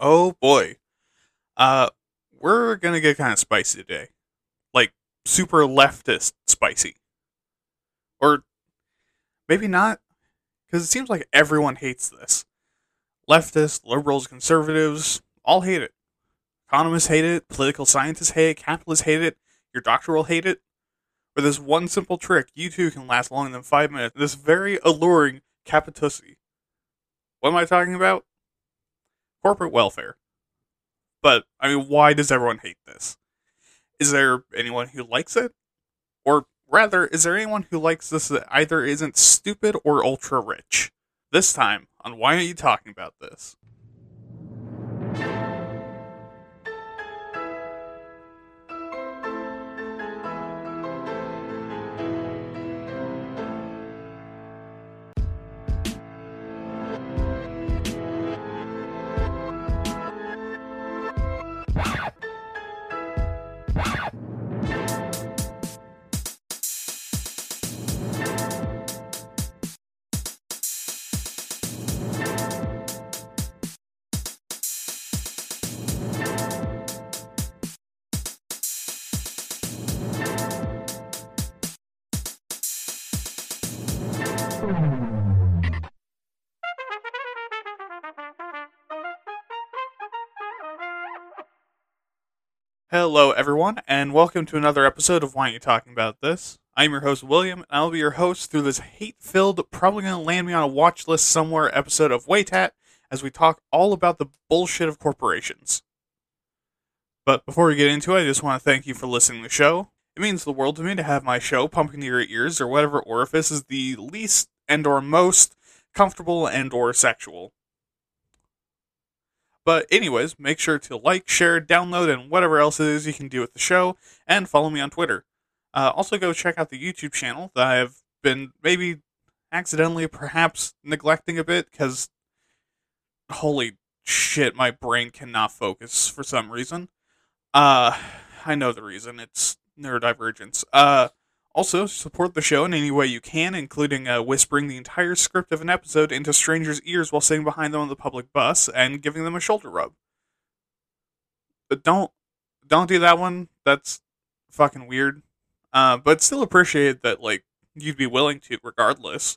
Oh boy. Uh we're to get kind of spicy today. Like super leftist spicy. Or maybe not cuz it seems like everyone hates this. Leftists, liberals, conservatives all hate it. Economists hate it, political scientists hate it, capitalists hate it, your doctor will hate it. For this one simple trick, you too can last longer than five minutes. This very alluring capitussi. What am I talking about? Corporate welfare. But, I mean, why does everyone hate this? Is there anyone who likes it? Or rather, is there anyone who likes this that either isn't stupid or ultra rich? This time, on Why Aren't You Talking About This? Hello, everyone, and welcome to another episode of Why Aren't You Talking About This? I'm your host, William, and I'll be your host through this hate filled, probably going to land me on a watch list somewhere episode of Waytat as we talk all about the bullshit of corporations. But before we get into it, I just want to thank you for listening to the show. It means the world to me to have my show pumping to your ears or whatever orifice is the least and or most comfortable and or sexual. But anyways, make sure to like, share, download, and whatever else it is you can do with the show, and follow me on Twitter. Uh, also, go check out the YouTube channel that I've been maybe accidentally, perhaps neglecting a bit because holy shit, my brain cannot focus for some reason. Uh, I know the reason. It's neurodivergence. Uh, also, support the show in any way you can, including uh, whispering the entire script of an episode into strangers' ears while sitting behind them on the public bus and giving them a shoulder rub. But don't don't do that one. That's fucking weird. Uh, but still appreciate that like you'd be willing to regardless.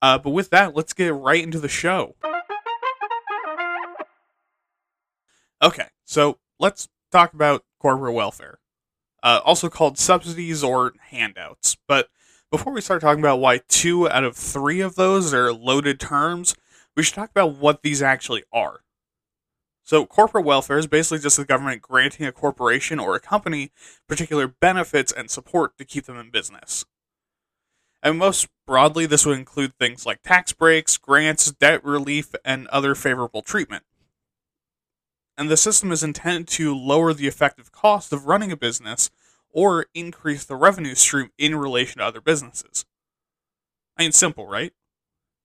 Uh, but with that, let's get right into the show. Okay, so let's talk about corporate welfare uh, also called subsidies or handouts. But before we start talking about why two out of three of those are loaded terms, we should talk about what these actually are. So, corporate welfare is basically just the government granting a corporation or a company particular benefits and support to keep them in business. And most broadly, this would include things like tax breaks, grants, debt relief, and other favorable treatment and the system is intended to lower the effective cost of running a business or increase the revenue stream in relation to other businesses. I mean, simple, right?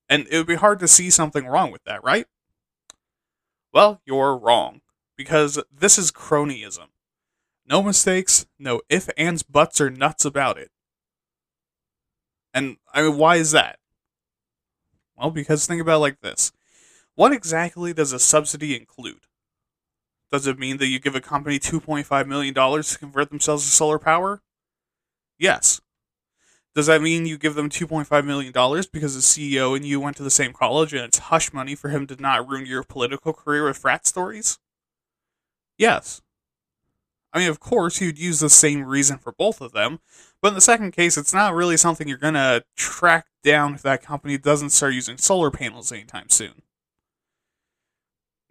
And it would be hard to see something wrong with that, right? Well, you're wrong, because this is cronyism. No mistakes, no if, ands, buts, or nuts about it. And I mean, why is that? Well, because think about like this. What exactly does a subsidy include? Does it mean that you give a company $2.5 million to convert themselves to solar power? Yes. Does that mean you give them $2.5 million because the CEO and you went to the same college and it's hush money for him to not ruin your political career with frat stories? Yes. I mean, of course, you'd use the same reason for both of them, but in the second case, it's not really something you're going to track down if that company doesn't start using solar panels anytime soon.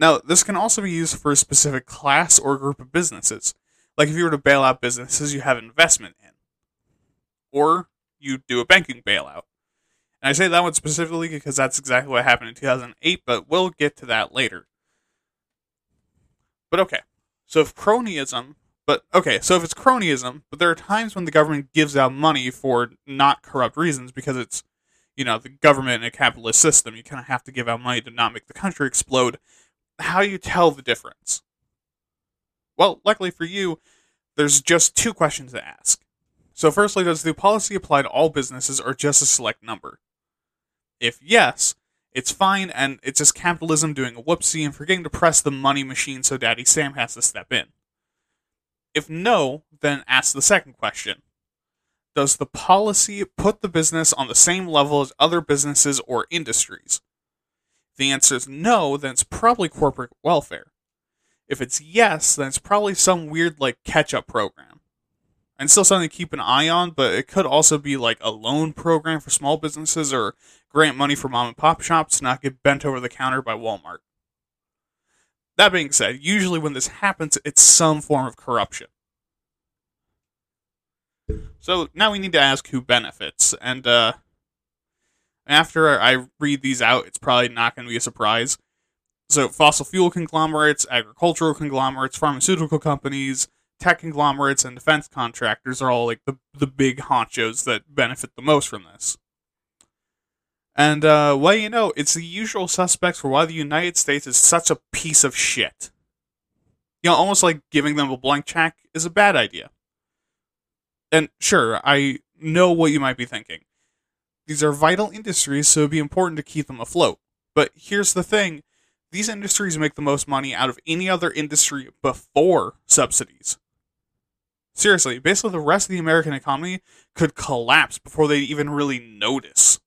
Now, this can also be used for a specific class or group of businesses. Like if you were to bail out businesses you have investment in, or you do a banking bailout. And I say that one specifically because that's exactly what happened in 2008, but we'll get to that later. But okay, so if cronyism, but okay, so if it's cronyism, but there are times when the government gives out money for not corrupt reasons because it's, you know, the government in a capitalist system, you kind of have to give out money to not make the country explode how you tell the difference? Well, luckily for you, there's just two questions to ask. So, firstly, does the policy apply to all businesses or just a select number? If yes, It's fine, and it's just capitalism doing a whoopsie and forgetting to press the money machine so Daddy Sam has to step in. If no, then ask the second question Does the policy put the business on the same level as other businesses or industries? The answer is no, then it's probably corporate welfare. If it's yes, then it's probably some weird like catch up program. And still something to keep an eye on, but it could also be like a loan program for small businesses or grant money for mom and pop shops to not get bent over the counter by Walmart. That being said, usually when this happens, it's some form of corruption. So now we need to ask who benefits. And uh, after I read these out, it's probably not going to be a surprise. So, fossil fuel conglomerates, agricultural conglomerates, pharmaceutical companies, tech conglomerates, and defense contractors are all like the, the big honchos that benefit the most from this. And, uh, well, you know, it's the usual suspects for why the United States is such a piece of shit. You know, almost like giving them a blank check is a bad idea. And sure, I know what you might be thinking. These are vital industries, so it'd be important to keep them afloat. But here's the thing these industries make the most money out of any other industry before subsidies. Seriously, basically the rest of the American economy could collapse before they even really notice.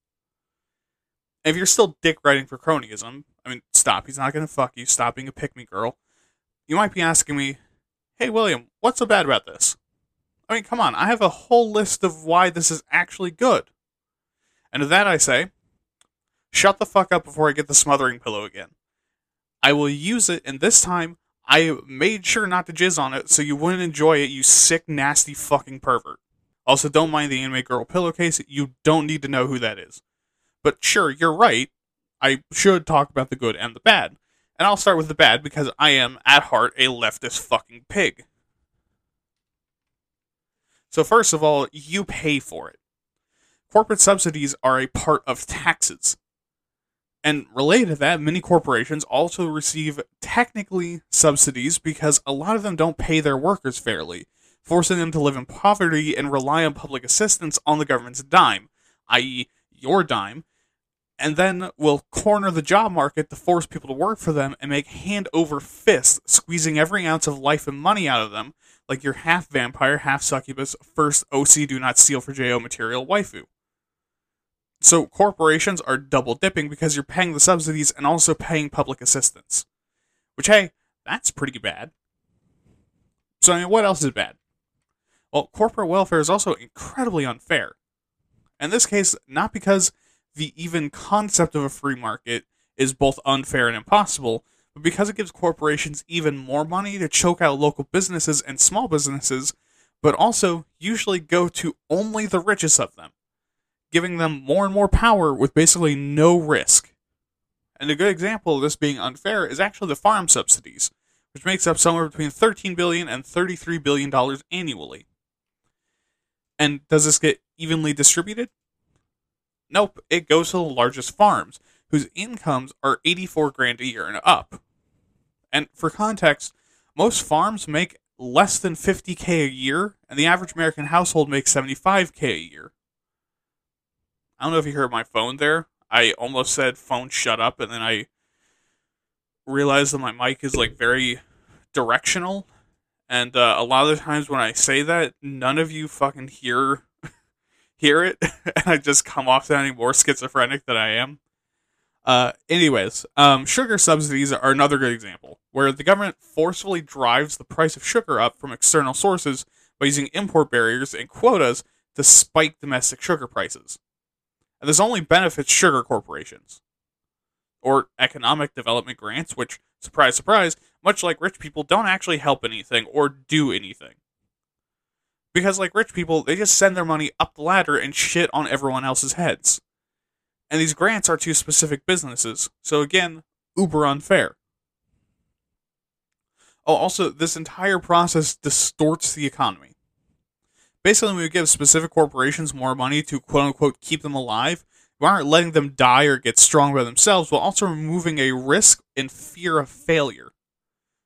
if you're still dick writing for cronyism, I mean, stop. He's not going to fuck you. Stop being a pick me girl. You might be asking me, hey, William, what's so bad about this? I mean, come on. I have a whole list of why this is actually good. And to that I say, shut the fuck up before I get the smothering pillow again. I will use it, and this time I made sure not to jizz on it so you wouldn't enjoy it, you sick, nasty fucking pervert. Also, don't mind the anime girl pillowcase, you don't need to know who that is. But sure, you're right. I should talk about the good and the bad. And I'll start with the bad because I am, at heart, a leftist fucking pig. So, first of all, you pay for it. Corporate subsidies are a part of taxes. And related to that, many corporations also receive technically subsidies because a lot of them don't pay their workers fairly, forcing them to live in poverty and rely on public assistance on the government's dime, i.e., your dime, and then will corner the job market to force people to work for them and make hand over fist, squeezing every ounce of life and money out of them, like your half vampire, half succubus, first OC do not steal for JO material waifu. So corporations are double dipping because you're paying the subsidies and also paying public assistance. Which, hey, that's pretty bad. So, I mean, what else is bad? Well, corporate welfare is also incredibly unfair. In this case, not because the even concept of a free market is both unfair and impossible, but because it gives corporations even more money to choke out local businesses and small businesses, but also usually go to only the richest of them giving them more and more power with basically no risk. And a good example of this being unfair is actually the farm subsidies, which makes up somewhere between 13 billion and 33 billion dollars annually. And does this get evenly distributed? Nope, it goes to the largest farms, whose incomes are 84 grand a year and up. And for context, most farms make less than 50k a year, and the average American household makes 75k a year. I don't know if you heard my phone there. I almost said phone shut up, and then I realized that my mic is like very directional. And uh, a lot of the times when I say that, none of you fucking hear hear it, and I just come off sounding more schizophrenic than I am. Uh, anyways, um, sugar subsidies are another good example, where the government forcefully drives the price of sugar up from external sources by using import barriers and quotas to spike domestic sugar prices. And this only benefits sugar corporations or economic development grants, which, surprise, surprise, much like rich people, don't actually help anything or do anything. Because, like rich people, they just send their money up the ladder and shit on everyone else's heads. And these grants are to specific businesses, so again, uber unfair. Oh, also, this entire process distorts the economy. Basically, when we give specific corporations more money to quote unquote keep them alive, we aren't letting them die or get strong by themselves, while also removing a risk and fear of failure.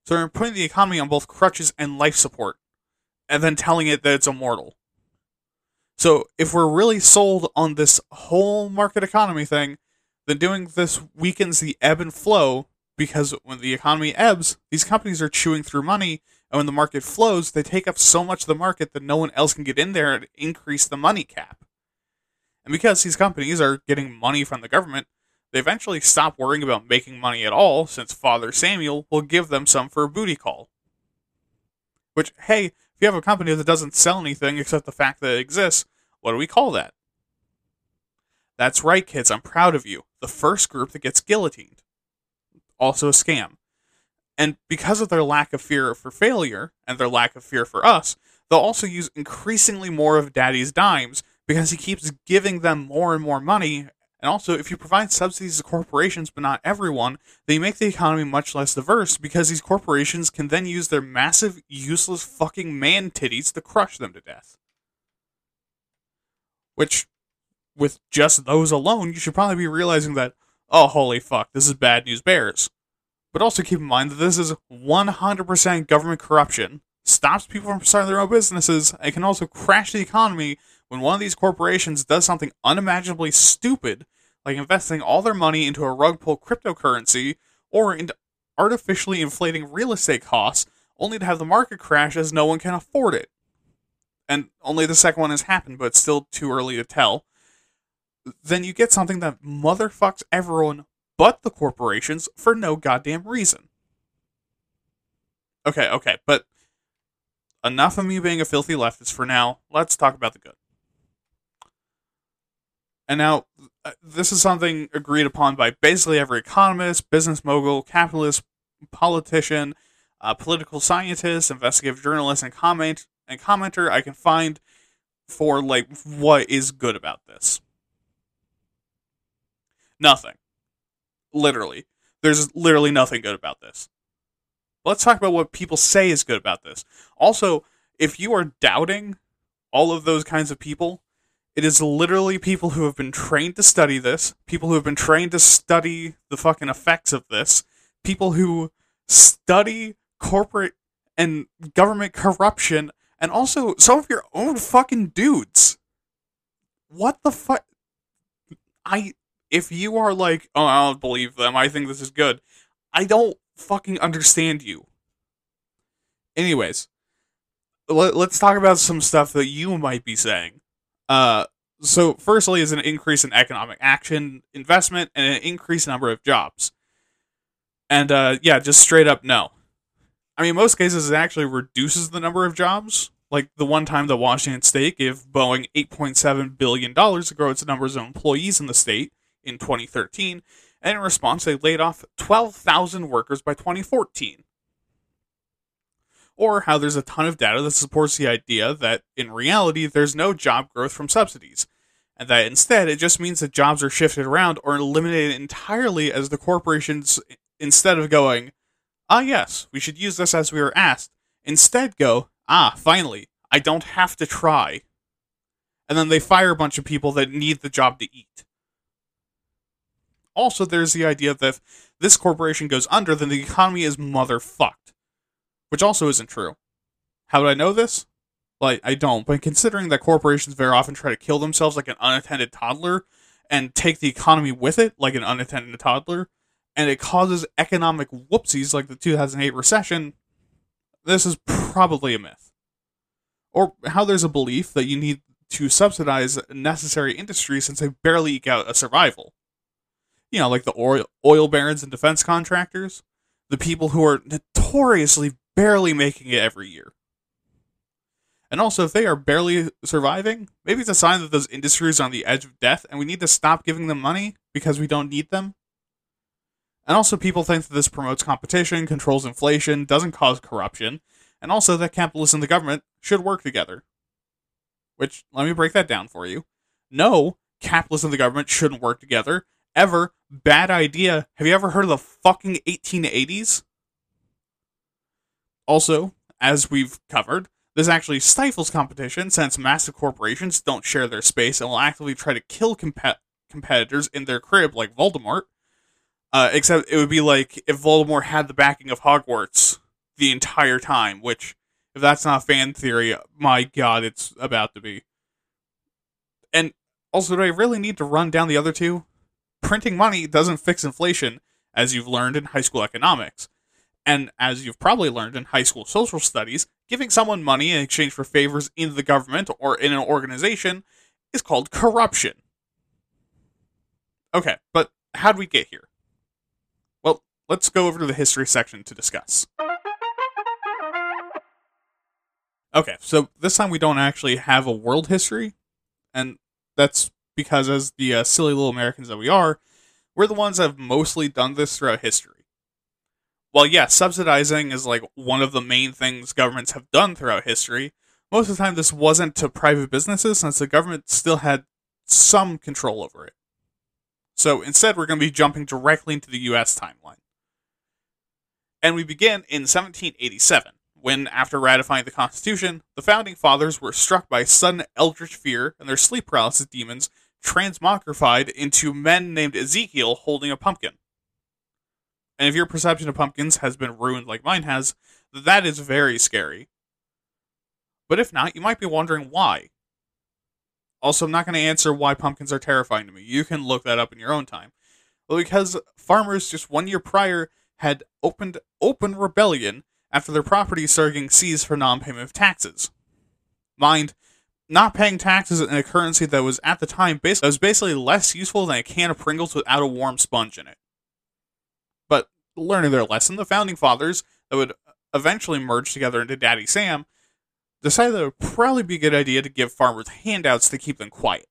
So we're putting the economy on both crutches and life support, and then telling it that it's immortal. So if we're really sold on this whole market economy thing, then doing this weakens the ebb and flow because when the economy ebbs, these companies are chewing through money, and when the market flows, they take up so much of the market that no one else can get in there and increase the money cap. And because these companies are getting money from the government, they eventually stop worrying about making money at all, since Father Samuel will give them some for a booty call. Which, hey, if you have a company that doesn't sell anything except the fact that it exists, what do we call that? That's right, kids, I'm proud of you. The first group that gets guillotined. Also a scam. And because of their lack of fear for failure and their lack of fear for us, they'll also use increasingly more of daddy's dimes because he keeps giving them more and more money and also, if you provide subsidies to corporations but not everyone, they make the economy much less diverse because these corporations can then use their massive, useless fucking man titties to crush them to death. Which, with just those alone, you should probably be realizing that, oh, holy fuck, this is bad news bears. But also keep in mind that this is 100% government corruption, stops people from starting their own businesses, and can also crash the economy when one of these corporations does something unimaginably stupid, like investing all their money into a rug pull cryptocurrency or into artificially inflating real estate costs, only to have the market crash as no one can afford it. And only the second one has happened, but it's still too early to tell. Then you get something that motherfucks everyone but the corporations for no goddamn reason. Okay, okay, but enough of me being a filthy leftist for now. Let's talk about the good. And now, uh, this is something agreed upon by basically every economist, business mogul, capitalist, politician, uh, political scientist, investigative journalist, and comment and commenter I can find for like what is good about this. Nothing. Literally, there's literally nothing good about this. Let's talk about what people say is good about this. Also, if you are doubting all of those kinds of people, it is literally people who have been trained to study this, people who have been trained to study the fucking effects of this, people who study corporate and government corruption, and also some of your own fucking dudes. What the fuck? I. If you are like, oh, I don't believe them, I think this is good, I don't fucking understand you. Anyways, let, us talk about some stuff that you might be saying. Uh, so, firstly, is an increase in economic action, investment, and an increased number of jobs. And uh, yeah, just straight up no. I mean, most cases it actually reduces the number of jobs. Like the one time that Washington State gave Boeing $8.7 billion to grow its numbers of employees in the state in 2013, and in response, they laid off 12,000 workers by 2014 or how there's a ton of data that supports the idea that in reality there's no job growth from subsidies, and that instead it just means that jobs are shifted around or eliminated entirely as the corporations, instead of going, ah, yes, we should use this as we were asked, instead go, ah, finally, I don't have to try. And then they fire a bunch of people that need the job to eat. Also, there's the idea that if this corporation goes under, then the economy is motherfucked which also isn't true. How do I know this? Like, I don't, but considering that corporations very often try to kill themselves like an unattended toddler and take the economy with it like an unattended toddler, and it causes economic whoopsies like the 2008 recession, this is probably a myth. Or how there's a belief that you need to subsidize necessary industries since they barely eke out a survival. You know, like the oil, oil barons and defense contractors, the people who are notoriously barely making it every year. And also, if they are barely surviving, maybe it's a sign that those industries are on the edge of death and we need to stop giving them money because we don't need them. And also, people think that this promotes competition, controls inflation, doesn't cause corruption, and also that capitalists and the government should work together. Which, let me break that down for you. No, capitalists and the government shouldn't work together. Ever. Bad idea. Have you ever heard of the fucking 1880s? Also, as we've covered, this actually stifles competition since massive corporations don't share their space and will actively try to kill comp- competitors in their crib, like Voldemort. Uh, except it would be like if Voldemort had the backing of Hogwarts the entire time, which, if that's not fan theory, my god, it's about to be. And also, do I really need to run down the other two? Printing money doesn't fix inflation, as you've learned in high school economics. And as you've probably learned in high school social studies, giving someone money in exchange for favors in the government or in an organization is called corruption. Okay, but how'd we get here? Well, let's go over to the history section to discuss. Okay, so this time we don't actually have a world history, and that's because, as the uh, silly little Americans that we are, we're the ones that have mostly done this throughout history. Well, yeah, subsidizing is like one of the main things governments have done throughout history. Most of the time, this wasn't to private businesses since the government still had some control over it. So instead, we're going to be jumping directly into the US timeline. And we begin in 1787 when, after ratifying the Constitution, the founding fathers were struck by sudden eldritch fear and their sleep paralysis demons transmogrified into men named Ezekiel holding a pumpkin. And if your perception of pumpkins has been ruined like mine has, that is very scary. But if not, you might be wondering why. Also, I'm not going to answer why pumpkins are terrifying to me. You can look that up in your own time. Well, because farmers just one year prior had opened open rebellion after their property started getting seized for non-payment of taxes. Mind, not paying taxes in a currency that was at the time bas- was basically less useful than a can of Pringles without a warm sponge in it. But learning their lesson, the founding fathers that would eventually merge together into Daddy Sam decided that it would probably be a good idea to give farmers handouts to keep them quiet.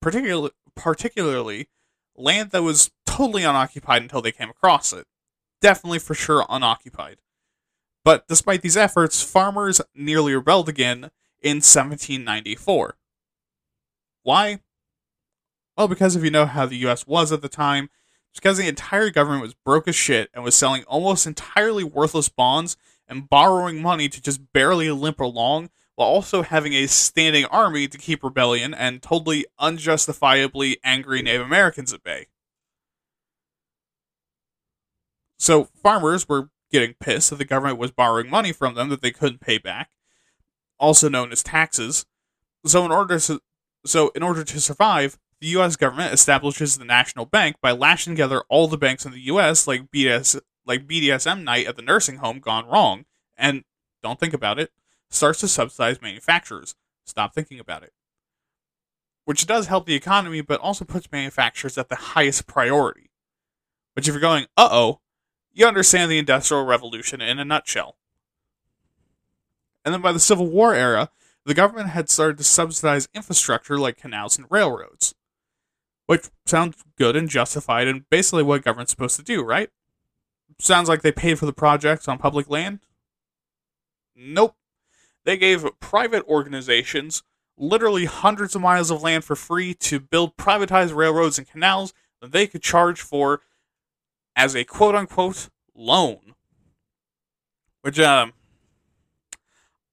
Particularly, particularly land that was totally unoccupied until they came across it. Definitely for sure unoccupied. But despite these efforts, farmers nearly rebelled again in 1794. Why? Well, because if you know how the US was at the time, it's because the entire government was broke as shit and was selling almost entirely worthless bonds and borrowing money to just barely limp along while also having a standing army to keep rebellion and totally unjustifiably angry Native Americans at bay. So farmers were getting pissed that the government was borrowing money from them that they couldn't pay back, also known as taxes. So in order to so in order to survive, the U.S. government establishes the national bank by lashing together all the banks in the U.S. like BDS like BDSM night at the nursing home gone wrong, and don't think about it, starts to subsidize manufacturers. Stop thinking about it. Which does help the economy, but also puts manufacturers at the highest priority. But if you're going, uh oh, you understand the Industrial Revolution in a nutshell. And then by the Civil War era, the government had started to subsidize infrastructure like canals and railroads. Which sounds good and justified and basically what government's supposed to do, right? Sounds like they paid for the projects on public land? Nope. They gave private organizations literally hundreds of miles of land for free to build privatized railroads and canals that they could charge for as a quote unquote loan. Which, um,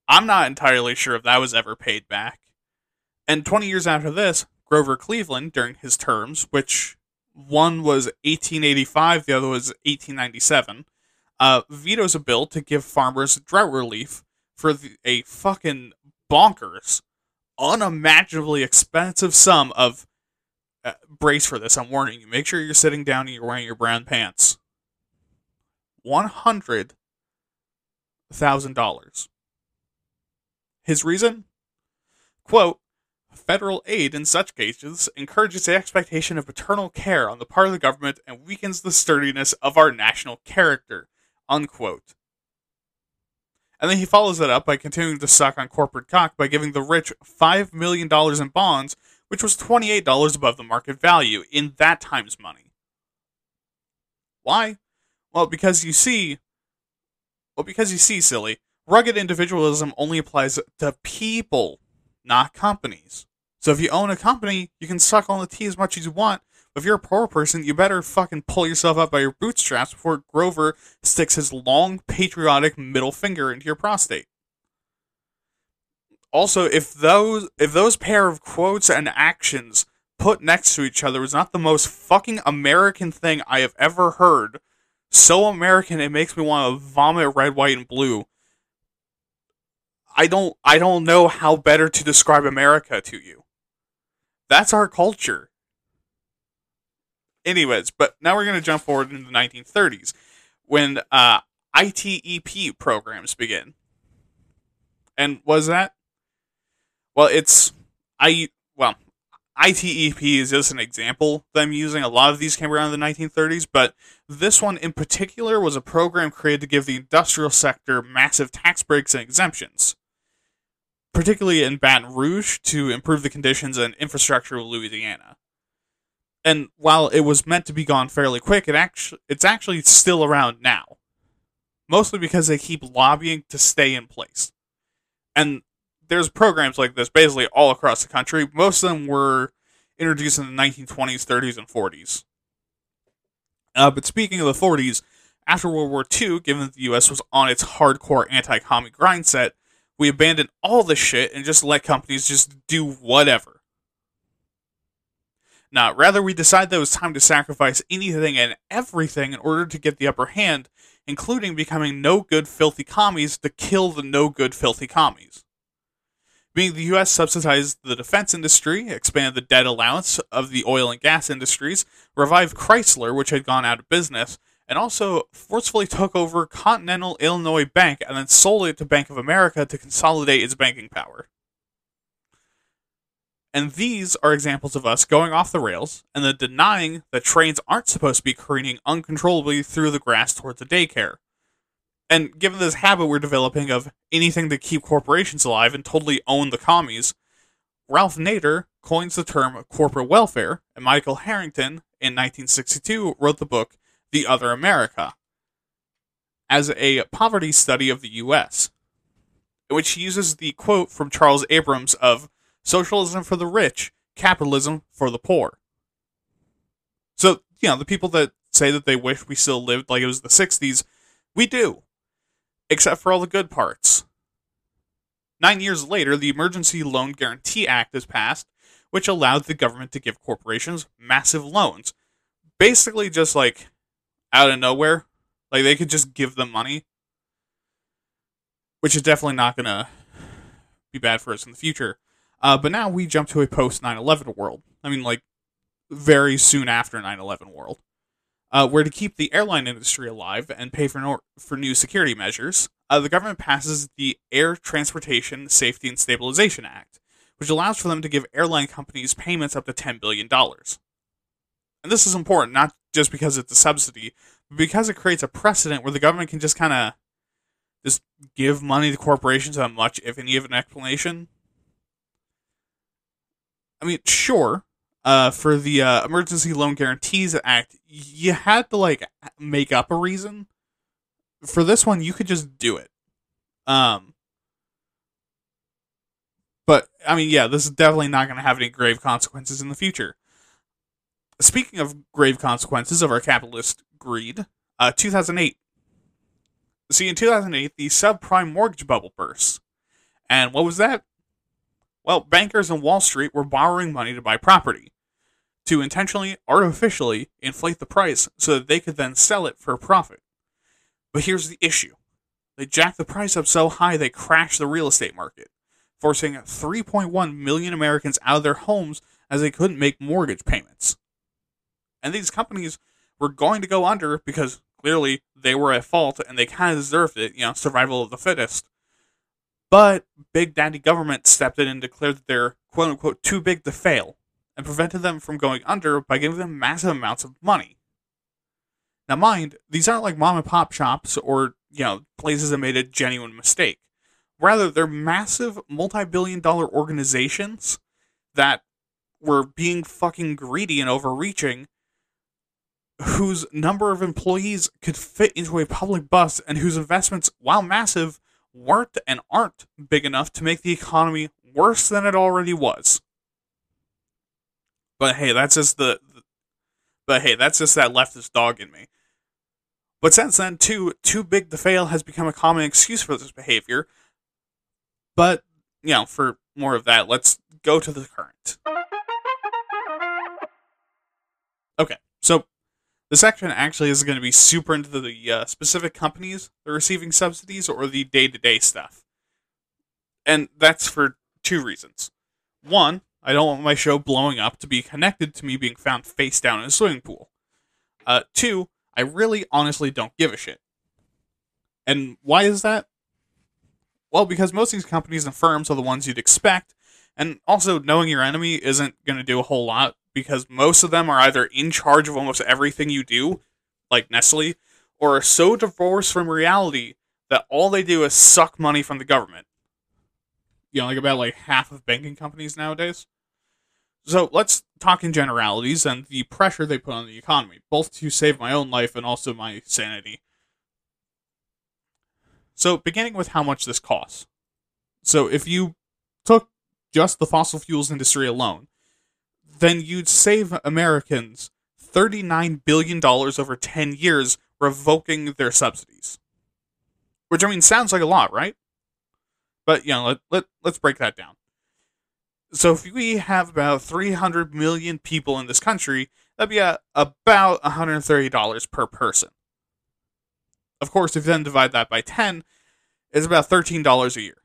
I'm not entirely sure if that was ever paid back. And 20 years after this, Grover Cleveland, during his terms, which one was 1885, the other was 1897, uh, vetoes a bill to give farmers drought relief for the, a fucking bonkers, unimaginably expensive sum of uh, brace for this. I'm warning you. Make sure you're sitting down and you're wearing your brown pants. One hundred thousand dollars. His reason? Quote, federal aid in such cases encourages the expectation of paternal care on the part of the government and weakens the sturdiness of our national character. Unquote. And then he follows that up by continuing to suck on corporate cock by giving the rich $5 million in bonds which was $28 above the market value in that time's money. Why? Well, because you see, well, because you see, silly, rugged individualism only applies to people, not companies. So if you own a company, you can suck on the tea as much as you want. But if you're a poor person, you better fucking pull yourself up by your bootstraps before Grover sticks his long, patriotic middle finger into your prostate also if those if those pair of quotes and actions put next to each other was not the most fucking American thing I have ever heard, so American it makes me want to vomit red, white, and blue. I don't I don't know how better to describe America to you. That's our culture. Anyways, but now we're going to jump forward into the 1930s when uh, ITEP programs begin. And was that? Well, it's I well, ITEP is just an example that I'm using. A lot of these came around in the 1930s, but this one in particular was a program created to give the industrial sector massive tax breaks and exemptions, particularly in Baton Rouge to improve the conditions and infrastructure of Louisiana. And while it was meant to be gone fairly quick, it actually it's actually still around now, mostly because they keep lobbying to stay in place. And there's programs like this basically all across the country. Most of them were introduced in the 1920s, 30s, and 40s. Uh, but speaking of the 40s, after World War II, given that the U.S. was on its hardcore anti-commie grind set, we abandon all this shit and just let companies just do whatever. Now, rather, we decide that it was time to sacrifice anything and everything in order to get the upper hand, including becoming no good filthy commies to kill the no good filthy commies. Being the U.S. subsidized the defense industry, expanded the debt allowance of the oil and gas industries, revived Chrysler, which had gone out of business, and also forcefully took over Continental Illinois Bank and then sold it to Bank of America to consolidate its banking power. And these are examples of us going off the rails and then denying that trains aren't supposed to be careening uncontrollably through the grass towards a daycare. And given this habit we're developing of anything to keep corporations alive and totally own the commies, Ralph Nader coins the term corporate welfare, and Michael Harrington in 1962 wrote the book The Other America as a poverty study of the U.S., which uses the quote from Charles Abrams of socialism for the rich, capitalism for the poor. So, you know, the people that say that they wish we still lived like it was the 60s, we do except for all the good parts. Nine years later, the Emergency Loan Guarantee Act is passed, which allowed the government to give corporations massive loans. Basically, just like out of nowhere. Like they could just give them money, which is definitely not going to be bad for us in the future. Uh, but now we jump to a post 9 11 world. I mean, like, very soon after 9 11 world uh, where to keep the airline industry alive and pay for, for new security measures, uh, the government passes the Air Transportation Safety and Stabilization Act, which allows for them to give airline companies payments up to $10 billion. And this is important, not just because it's a subsidy, but because it creates a precedent where the government can just kind of just give money to corporations without much, if any, of an explanation. I mean, sure, uh, for the uh, Emergency Loan Guarantees Act, you had to like make up a reason. For this one, you could just do it. Um, but I mean, yeah, this is definitely not going to have any grave consequences in the future. Speaking of grave consequences of our capitalist greed, uh, 2008. See, in 2008, the subprime mortgage bubble burst. And what was that? Well, bankers on Wall Street were borrowing money to buy property to intentionally, artificially inflate the price so that they could then sell it for a profit. But here's the issue they jacked the price up so high they crashed the real estate market, forcing 3.1 million Americans out of their homes as they couldn't make mortgage payments. And these companies were going to go under because clearly they were at fault and they kind of deserved it, you know, survival of the fittest. But Big Daddy government stepped in and declared that they're quote unquote too big to fail and prevented them from going under by giving them massive amounts of money. Now, mind, these aren't like mom and pop shops or, you know, places that made a genuine mistake. Rather, they're massive multi billion dollar organizations that were being fucking greedy and overreaching, whose number of employees could fit into a public bus and whose investments, while massive, weren't and aren't big enough to make the economy worse than it already was. But hey, that's just the. But hey, that's just that leftist dog in me. But since then, too too big to fail has become a common excuse for this behavior. But you know, for more of that, let's go to the current. Okay, so the section actually is going to be super into the uh, specific companies that are receiving subsidies or the day to day stuff. And that's for two reasons. One, I don't want my show blowing up to be connected to me being found face down in a swimming pool. Uh, two, I really honestly don't give a shit. And why is that? Well, because most of these companies and firms are the ones you'd expect, and also knowing your enemy isn't going to do a whole lot because most of them are either in charge of almost everything you do, like Nestle, or are so divorced from reality that all they do is suck money from the government. You know, like about like half of banking companies nowadays. So let's talk in generalities and the pressure they put on the economy, both to save my own life and also my sanity. So, beginning with how much this costs. So, if you took just the fossil fuels industry alone, then you'd save Americans $39 billion over 10 years revoking their subsidies. Which, I mean, sounds like a lot, right? But, you know, let, let, let's break that down. So, if we have about 300 million people in this country, that'd be a, about $130 per person. Of course, if you then divide that by 10, it's about $13 a year.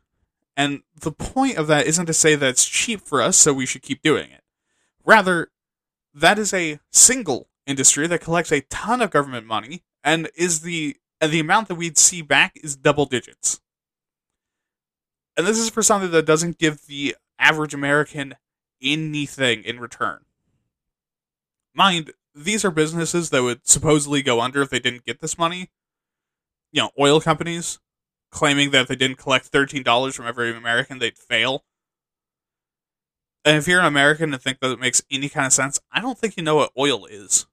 And the point of that isn't to say that it's cheap for us, so we should keep doing it. Rather, that is a single industry that collects a ton of government money and is the and the amount that we'd see back is double digits. And this is for something that doesn't give the average American anything in return. Mind, these are businesses that would supposedly go under if they didn't get this money. You know, oil companies claiming that if they didn't collect $13 from every American, they'd fail. And if you're an American and think that it makes any kind of sense, I don't think you know what oil is.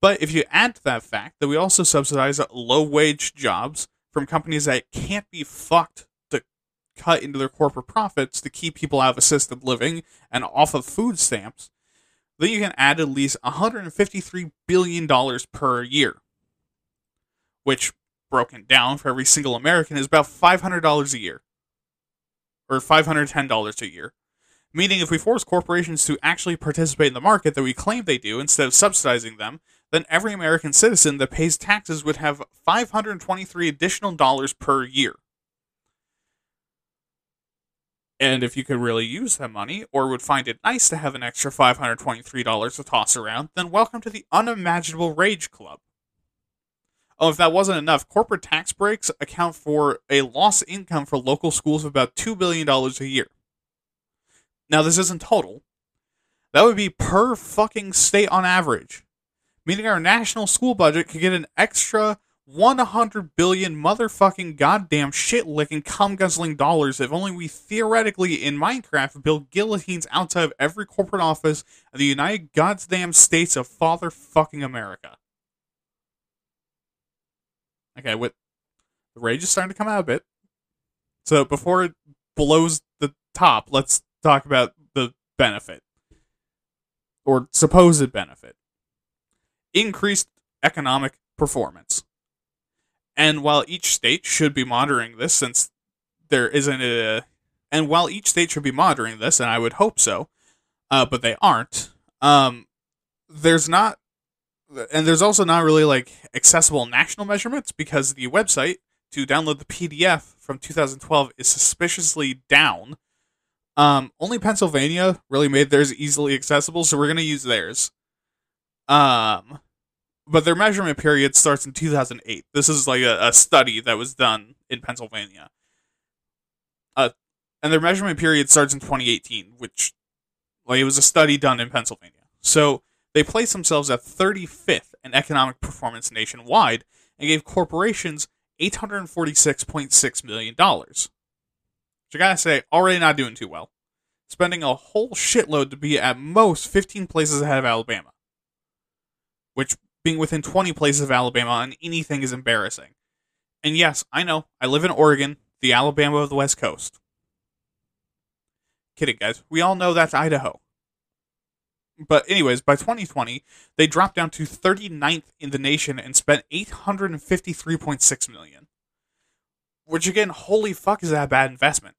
But if you add to that fact that we also subsidize low wage jobs from companies that can't be fucked to cut into their corporate profits to keep people out of assisted living and off of food stamps, then you can add at least $153 billion per year. Which, broken down for every single American, is about $500 a year. Or $510 a year. Meaning, if we force corporations to actually participate in the market that we claim they do instead of subsidizing them, then every American citizen that pays taxes would have 523 additional dollars per year. And if you could really use that money, or would find it nice to have an extra $523 to toss around, then welcome to the unimaginable Rage Club. Oh, if that wasn't enough, corporate tax breaks account for a lost income for local schools of about $2 billion a year. Now, this isn't total. That would be per fucking state on average meaning our national school budget could get an extra 100 billion motherfucking goddamn shit licking cum guzzling dollars if only we theoretically in Minecraft build guillotines outside of every corporate office of the United Goddamn States of father fucking America. Okay, with the rage is starting to come out a bit. So before it blows the top, let's talk about the benefit. Or supposed benefit increased economic performance. And while each state should be monitoring this, since there isn't a. And while each state should be monitoring this, and I would hope so, uh, but they aren't, um, there's not. And there's also not really like accessible national measurements because the website to download the PDF from 2012 is suspiciously down. Um, only Pennsylvania really made theirs easily accessible, so we're gonna use theirs. Um, but their measurement period starts in 2008. This is like a, a study that was done in Pennsylvania. Uh, and their measurement period starts in 2018, which like it was a study done in Pennsylvania. So they placed themselves at 35th in economic performance nationwide and gave corporations 846.6 million dollars. Which I gotta say, already not doing too well. Spending a whole shitload to be at most 15 places ahead of Alabama which being within 20 places of Alabama on anything is embarrassing. And yes, I know, I live in Oregon, the Alabama of the West Coast. Kidding, guys. We all know that's Idaho. But, anyways, by 2020, they dropped down to 39th in the nation and spent 853.6 million. Which, again, holy fuck, is that a bad investment?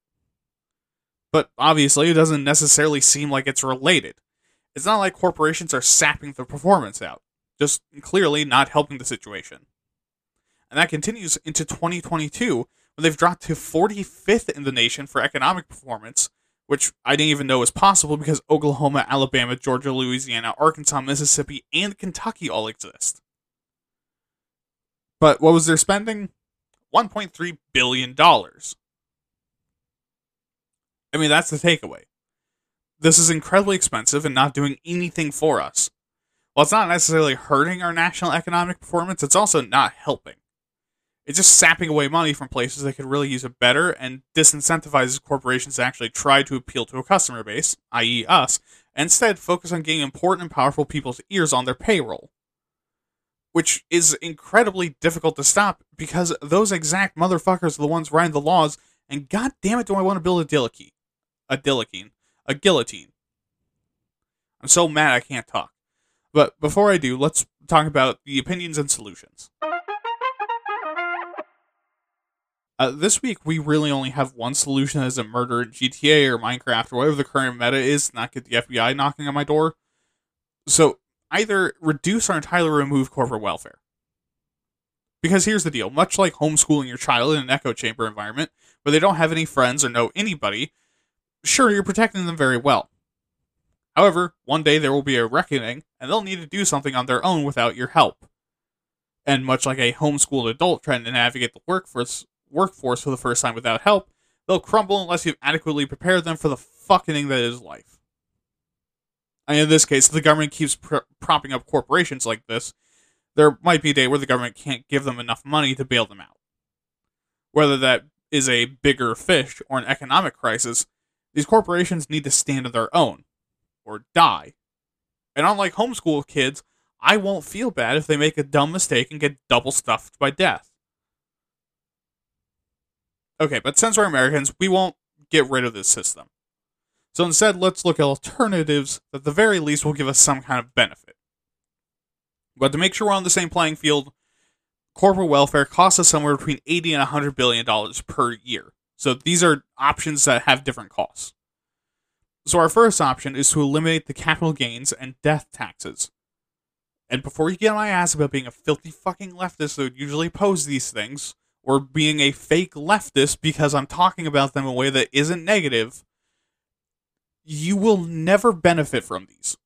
But obviously, it doesn't necessarily seem like it's related. It's not like corporations are sapping the performance out just clearly not helping the situation. And that continues into 2022, when they've dropped to 45th in the nation for economic performance, which I didn't even know was possible because Oklahoma, Alabama, Georgia, Louisiana, Arkansas, Mississippi, and Kentucky all exist. But what was their spending? $1.3 billion. I mean, that's the takeaway. This is incredibly expensive and not doing anything for us. While it's not necessarily hurting our national economic performance, it's also not helping. It's just sapping away money from places that could really use it better and disincentivizes corporations to actually try to appeal to a customer base, i.e., us, instead focus on getting important and powerful people's ears on their payroll. Which is incredibly difficult to stop because those exact motherfuckers are the ones writing the laws, and god damn it, do I want to build a guillotine. A guillotine. A guillotine. I'm so mad I can't talk. But before I do, let's talk about the opinions and solutions. Uh, this week, we really only have one solution as a murder in GTA or Minecraft or whatever the current meta is, not get the FBI knocking on my door. So, either reduce or entirely remove corporate welfare. Because here's the deal much like homeschooling your child in an echo chamber environment where they don't have any friends or know anybody, sure, you're protecting them very well. However, one day there will be a reckoning, and they'll need to do something on their own without your help. And much like a homeschooled adult trying to navigate the workforce workforce for the first time without help, they'll crumble unless you've adequately prepared them for the fucking thing that is life. And in this case, the government keeps pr- propping up corporations like this. There might be a day where the government can't give them enough money to bail them out. Whether that is a bigger fish or an economic crisis, these corporations need to stand on their own or die. And unlike homeschool kids, I won't feel bad if they make a dumb mistake and get double stuffed by death. Okay, but since we're Americans, we won't get rid of this system. So instead, let's look at alternatives that at the very least will give us some kind of benefit. But to make sure we're on the same playing field, corporate welfare costs us somewhere between 80 and 100 billion dollars per year. So these are options that have different costs. So our first option is to eliminate the capital gains and death taxes. And before you get on my ass about being a filthy fucking leftist that would usually oppose these things, or being a fake leftist because I'm talking about them in a way that isn't negative, you will never benefit from these.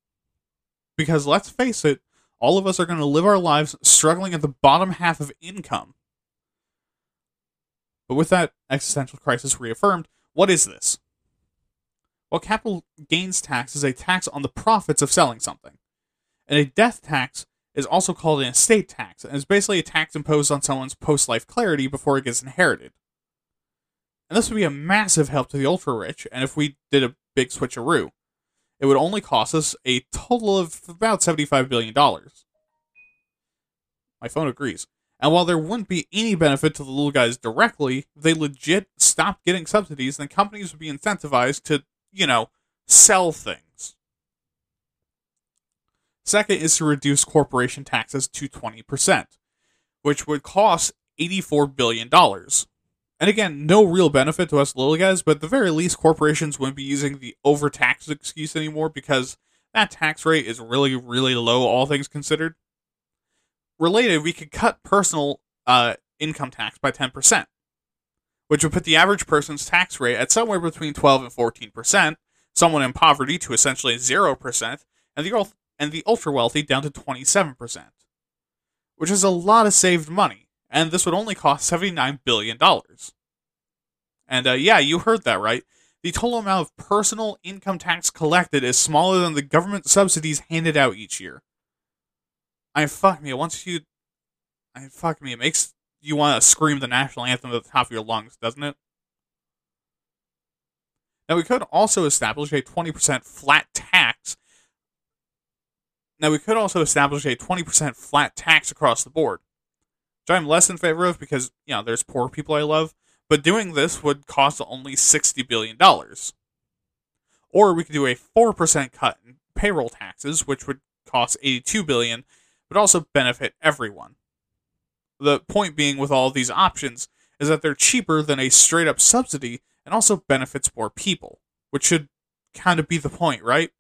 Because let's face it, all of us are going to live our lives struggling at the bottom half of income. But with that existential crisis reaffirmed, what is this? Well, capital gains tax is a tax on the profits of selling something. And a death tax is also called an estate tax, and is basically a tax imposed on someone's post life clarity before it gets inherited. And this would be a massive help to the ultra rich, and if we did a big switcheroo, it would only cost us a total of about $75 billion. My phone agrees. And while there wouldn't be any benefit to the little guys directly, if they legit stopped getting subsidies, then companies would be incentivized to, you know, sell things. Second is to reduce corporation taxes to 20%, which would cost $84 billion. And again, no real benefit to us little guys, but at the very least, corporations wouldn't be using the overtaxed excuse anymore because that tax rate is really, really low, all things considered. Related, we could cut personal uh, income tax by 10%, which would put the average person's tax rate at somewhere between 12 and 14%, someone in poverty to essentially 0%, and the and the ultra wealthy down to 27%, which is a lot of saved money, and this would only cost $79 billion. And uh, yeah, you heard that right. The total amount of personal income tax collected is smaller than the government subsidies handed out each year. I fuck me. Once you, I fuck me. It makes you want to scream the national anthem at the top of your lungs, doesn't it? Now we could also establish a 20% flat tax now, we could also establish a 20% flat tax across the board, which I'm less in favor of because, you know, there's poor people I love, but doing this would cost only $60 billion. Or we could do a 4% cut in payroll taxes, which would cost 82 billion, but also benefit everyone. The point being with all these options is that they're cheaper than a straight up subsidy and also benefits more people, which should kind of be the point, right?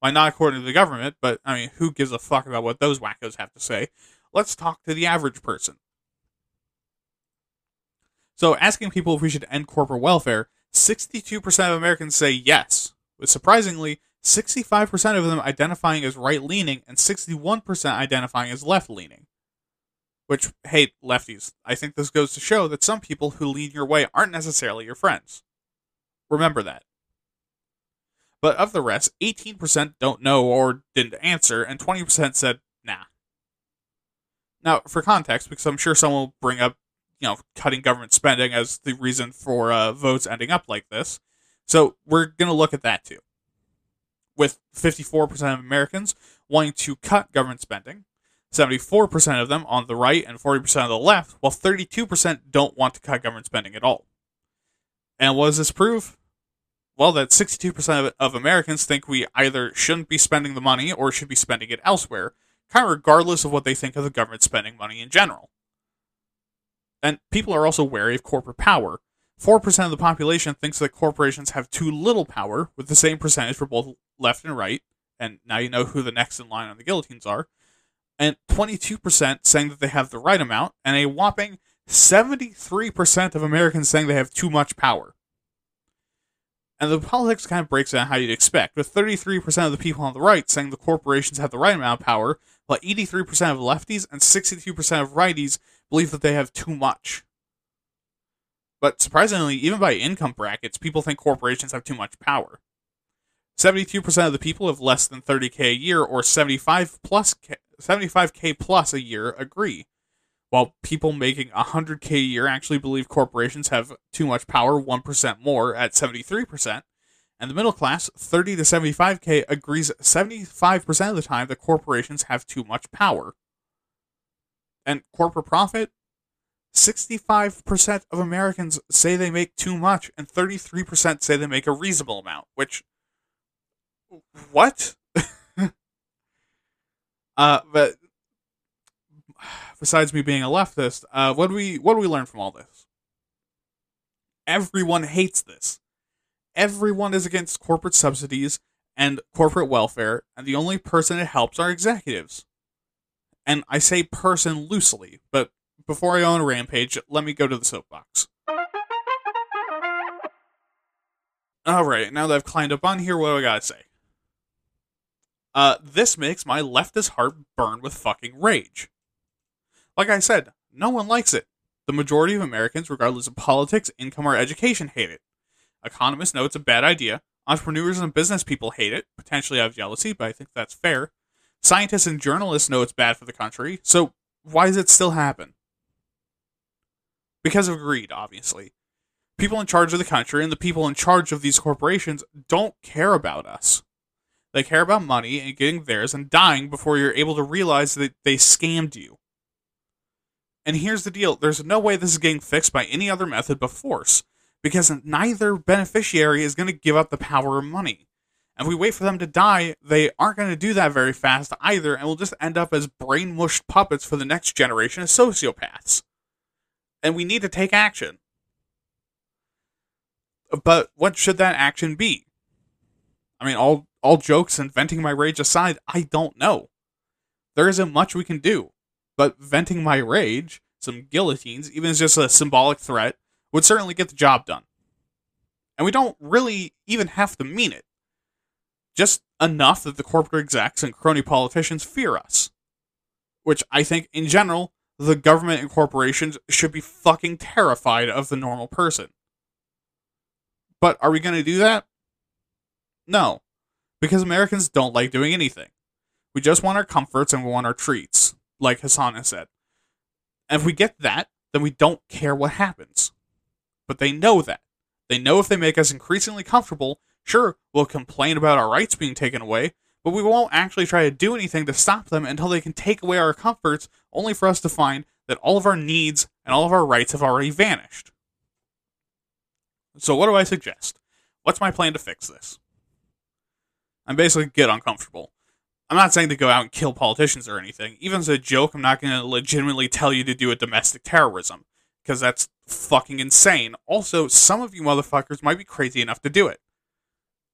Why not according to the government, but I mean, who gives a fuck about what those wackos have to say? Let's talk to the average person. So, asking people if we should end corporate welfare 62% of Americans say yes, with surprisingly 65% of them identifying as right leaning and 61% identifying as left leaning. Which, hey, lefties, I think this goes to show that some people who lead your way aren't necessarily your friends. Remember that. But of the rest, 18% don't know or didn't answer, and 20% said nah. Now, for context, because I'm sure someone will bring up, you know, cutting government spending as the reason for uh, votes ending up like this. So we're going to look at that too. With 54% of Americans wanting to cut government spending, 74% of them on the right and 40% on the left, while 32% don't want to cut government spending at all. And what does this prove? Well, that 62% of, of Americans think we either shouldn't be spending the money or should be spending it elsewhere, kind of regardless of what they think of the government spending money in general. And people are also wary of corporate power. 4% of the population thinks that corporations have too little power, with the same percentage for both left and right. And now you know who the next in line on the guillotines are and 22% saying that they have the right amount, and a whopping 73% of Americans saying they have too much power. And the politics kind of breaks down how you'd expect, with 33% of the people on the right saying the corporations have the right amount of power, while 83% of lefties and 62% of righties believe that they have too much. But surprisingly, even by income brackets, people think corporations have too much power. 72% of the people have less than 30k a year or 75 plus 75k plus a year agree, while people making 100k a year actually believe corporations have too much power, 1% more at 73%. And the middle class, 30 to 75k, agrees 75% of the time that corporations have too much power. And corporate profit, 65% of Americans say they make too much, and 33% say they make a reasonable amount, which. What? Uh, but besides me being a leftist, uh, what do we what do we learn from all this? Everyone hates this. Everyone is against corporate subsidies and corporate welfare, and the only person it helps are executives. And I say person loosely, but before I go on a rampage, let me go to the soapbox. Alright, now that I've climbed up on here, what do I gotta say? Uh, this makes my leftist heart burn with fucking rage. Like I said, no one likes it. The majority of Americans, regardless of politics, income, or education, hate it. Economists know it's a bad idea. Entrepreneurs and business people hate it, potentially out of jealousy, but I think that's fair. Scientists and journalists know it's bad for the country, so why does it still happen? Because of greed, obviously. People in charge of the country and the people in charge of these corporations don't care about us. They care about money and getting theirs and dying before you're able to realize that they scammed you. And here's the deal there's no way this is getting fixed by any other method but force, because neither beneficiary is going to give up the power or money. And if we wait for them to die, they aren't going to do that very fast either, and we'll just end up as brainwashed puppets for the next generation of sociopaths. And we need to take action. But what should that action be? I mean, all all jokes and venting my rage aside, I don't know. There isn't much we can do, but venting my rage, some guillotines, even as just a symbolic threat, would certainly get the job done. And we don't really even have to mean it. Just enough that the corporate execs and crony politicians fear us. Which I think, in general, the government and corporations should be fucking terrified of the normal person. But are we going to do that? No because Americans don't like doing anything. We just want our comforts and we want our treats, like Hassan said. And if we get that, then we don't care what happens. But they know that. They know if they make us increasingly comfortable, sure, we'll complain about our rights being taken away, but we won't actually try to do anything to stop them until they can take away our comforts, only for us to find that all of our needs and all of our rights have already vanished. So, what do I suggest? What's my plan to fix this? I'm basically get uncomfortable. I'm not saying to go out and kill politicians or anything. Even as a joke, I'm not going to legitimately tell you to do a domestic terrorism because that's fucking insane. Also, some of you motherfuckers might be crazy enough to do it.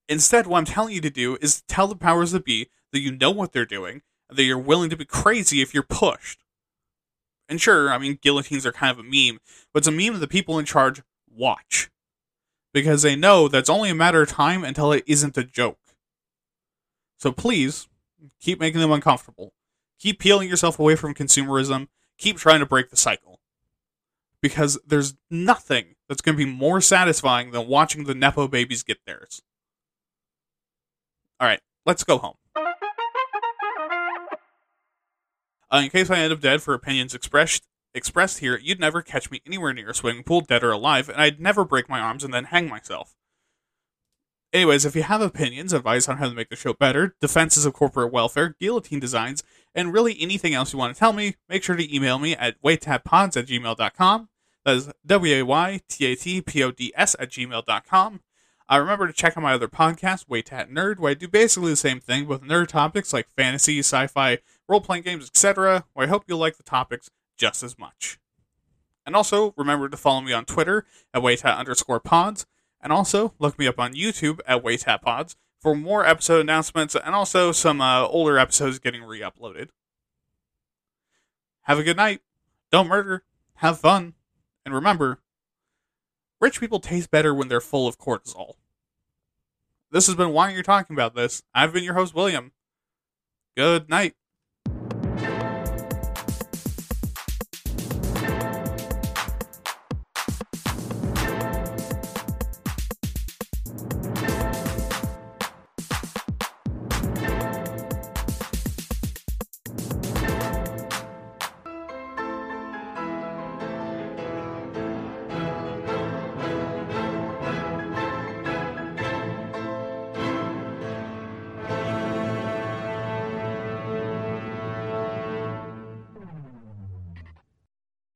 Instead, what I'm telling you to do is tell the powers that be that you know what they're doing and that you're willing to be crazy if you're pushed. And sure, I mean, guillotines are kind of a meme, but it's a meme that the people in charge watch. because they know that's only a matter of time until it isn't a joke. So please keep making them uncomfortable. Keep peeling yourself away from consumerism. Keep trying to break the cycle. Because there's nothing that's going to be more satisfying than watching the Nepo babies get theirs. All right, let's go home. Uh, in case I end up dead for opinions expressed expressed here, you'd never catch me anywhere near a swimming pool, dead or alive, and I'd never break my arms and then hang myself. Anyways, if you have opinions, advice on how to make the show better, defenses of corporate welfare, guillotine designs, and really anything else you want to tell me, make sure to email me at waytatpods at gmail.com. That is W-A-Y-T-A-T-P-O-D-S at gmail.com. I uh, remember to check out my other podcast, Waytat Nerd, where I do basically the same thing with nerd topics like fantasy, sci-fi, role-playing games, etc., where I hope you'll like the topics just as much. And also, remember to follow me on Twitter at Waytat underscore pods, and also look me up on YouTube at Waytat Pods for more episode announcements and also some uh, older episodes getting re uploaded. Have a good night. Don't murder. Have fun. And remember, rich people taste better when they're full of cortisol. This has been Why You're Talking About This. I've been your host, William. Good night.